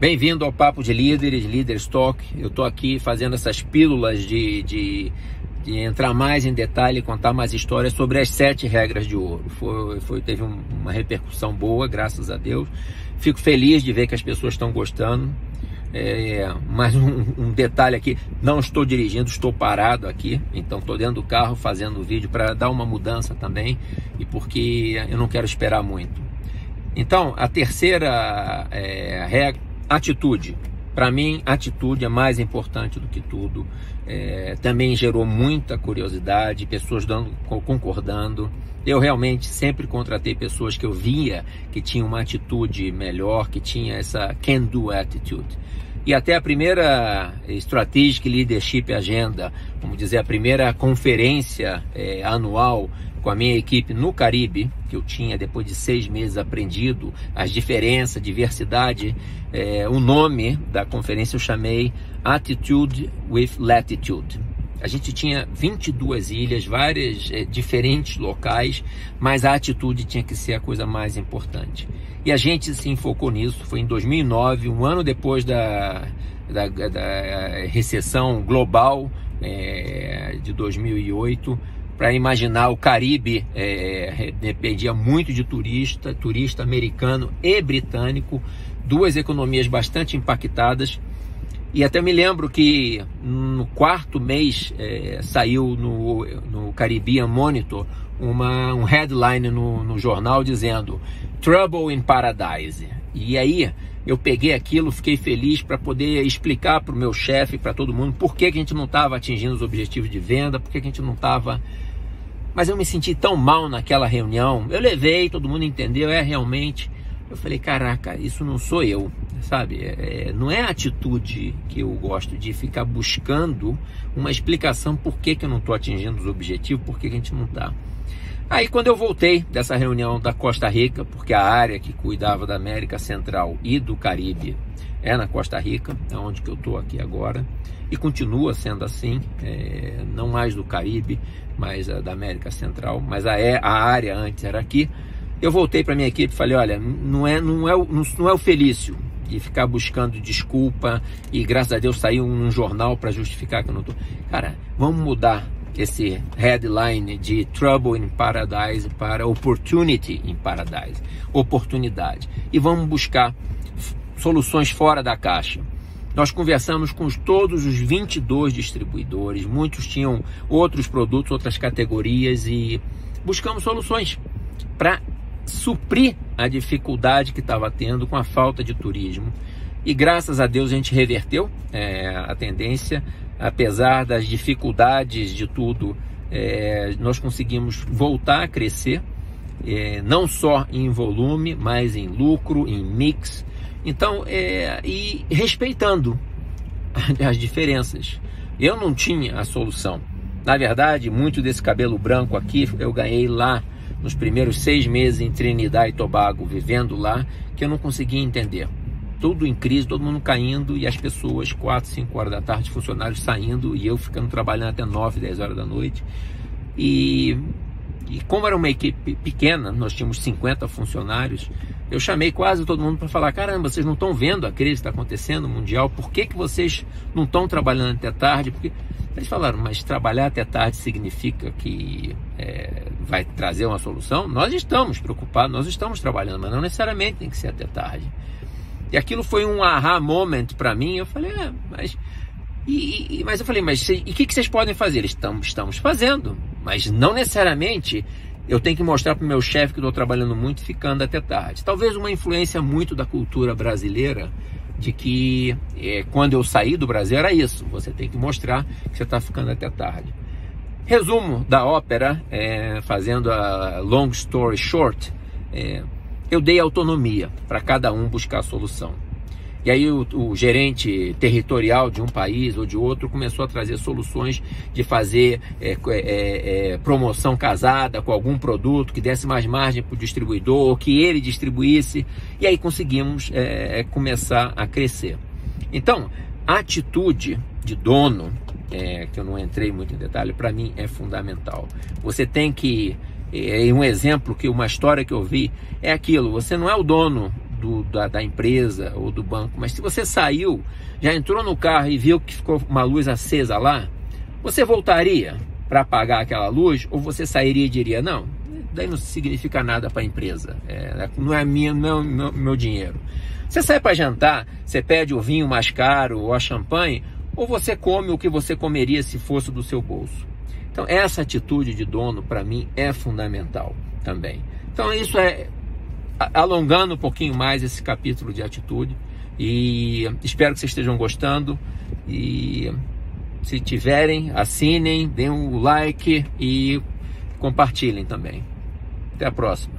Bem-vindo ao Papo de Líderes, Líderes Talk. Eu estou aqui fazendo essas pílulas de, de, de, entrar mais em detalhe e contar mais histórias sobre as sete regras de ouro. Foi, foi teve um, uma repercussão boa, graças a Deus. Fico feliz de ver que as pessoas estão gostando. É, mais um, um, detalhe aqui: não estou dirigindo, estou parado aqui, então estou dentro do carro fazendo o vídeo para dar uma mudança também e porque eu não quero esperar muito. Então, a terceira é, regra, atitude. Para mim, atitude é mais importante do que tudo. É, também gerou muita curiosidade, pessoas dando, concordando. Eu realmente sempre contratei pessoas que eu via que tinham uma atitude melhor, que tinha essa can-do attitude. E até a primeira Strategic Leadership Agenda, vamos dizer, a primeira conferência é, anual com a minha equipe no Caribe, que eu tinha depois de seis meses aprendido as diferenças, diversidade, é, o nome da conferência eu chamei Attitude with Latitude. A gente tinha 22 ilhas, várias é, diferentes locais, mas a atitude tinha que ser a coisa mais importante. E a gente se enfocou nisso. Foi em 2009, um ano depois da, da, da recessão global é, de 2008 para imaginar o Caribe é, dependia muito de turista, turista americano e britânico, duas economias bastante impactadas e até me lembro que no quarto mês é, saiu no, no Caribbean Monitor uma, um headline no, no jornal dizendo Trouble in Paradise. E aí eu peguei aquilo, fiquei feliz para poder explicar para o meu chefe, para todo mundo, por que, que a gente não estava atingindo os objetivos de venda, por que, que a gente não estava. Mas eu me senti tão mal naquela reunião. Eu levei, todo mundo entendeu, é realmente. Eu falei, caraca, isso não sou eu sabe? É, não é a atitude que eu gosto de ficar buscando uma explicação por que, que eu não estou atingindo os objetivos, por que, que a gente não está. Aí quando eu voltei dessa reunião da Costa Rica, porque a área que cuidava da América Central e do Caribe é na Costa Rica, é onde que eu estou aqui agora, e continua sendo assim, é, não mais do Caribe, mas da América Central, mas a, é, a área antes era aqui. Eu voltei para minha equipe e falei, olha, não é, não é, não, não é o Felício, e ficar buscando desculpa e graças a Deus saiu um jornal para justificar que eu não tô. Cara, vamos mudar esse headline de Trouble in Paradise para Opportunity in Paradise, oportunidade. E vamos buscar soluções fora da caixa. Nós conversamos com todos os 22 distribuidores, muitos tinham outros produtos, outras categorias e buscamos soluções para suprir a dificuldade que estava tendo com a falta de turismo. E graças a Deus a gente reverteu é, a tendência, apesar das dificuldades de tudo, é, nós conseguimos voltar a crescer, é, não só em volume, mas em lucro, em mix. Então, é, e respeitando as diferenças. Eu não tinha a solução. Na verdade, muito desse cabelo branco aqui eu ganhei lá nos primeiros seis meses em Trinidad e Tobago, vivendo lá, que eu não conseguia entender. Tudo em crise, todo mundo caindo e as pessoas, 4, 5 horas da tarde, funcionários saindo e eu ficando trabalhando até 9, 10 horas da noite. E, e como era uma equipe pequena, nós tínhamos 50 funcionários, eu chamei quase todo mundo para falar: caramba, vocês não estão vendo a crise que está acontecendo mundial, por que, que vocês não estão trabalhando até tarde? Porque eles falaram, mas trabalhar até tarde significa que é, vai trazer uma solução? Nós estamos preocupados, nós estamos trabalhando, mas não necessariamente tem que ser até tarde. E aquilo foi um aha moment para mim. Eu falei, é, mas. E, e, mas eu falei, mas e o que, que vocês podem fazer? Estamos, estamos fazendo, mas não necessariamente eu tenho que mostrar para o meu chefe que estou trabalhando muito ficando até tarde. Talvez uma influência muito da cultura brasileira de que é, quando eu saí do Brasil era isso. Você tem que mostrar que você está ficando até tarde. Resumo da ópera, é, fazendo a long story short, é, eu dei autonomia para cada um buscar a solução. E aí o, o, gerente territorial de um país ou de outro começou a trazer soluções de fazer é, é, é, promoção casada com algum produto que desse mais margem para o distribuidor, que ele distribuísse, e aí conseguimos é, é, começar a crescer. Então, a atitude de dono, é, que eu não entrei muito em detalhe, para mim é fundamental. Você tem que. Um exemplo que uma história que eu vi é aquilo: você não é o dono do, da, da, empresa ou do banco, mas se você saiu, já entrou no carro e viu que ficou uma luz acesa lá, você voltaria para apagar aquela luz ou você sairia e diria: não, daí não significa nada para a empresa, é, não é minha, não, não, meu dinheiro. Você sai para jantar, você pede o vinho mais caro ou a champanhe, ou você come o que você comeria se fosse do seu bolso. Então, essa atitude de dono, para mim, é fundamental também. Então, isso é alongando um pouquinho mais esse capítulo de atitude. E espero que vocês estejam gostando. E se tiverem, assinem, deem um like e compartilhem também. Até a próxima.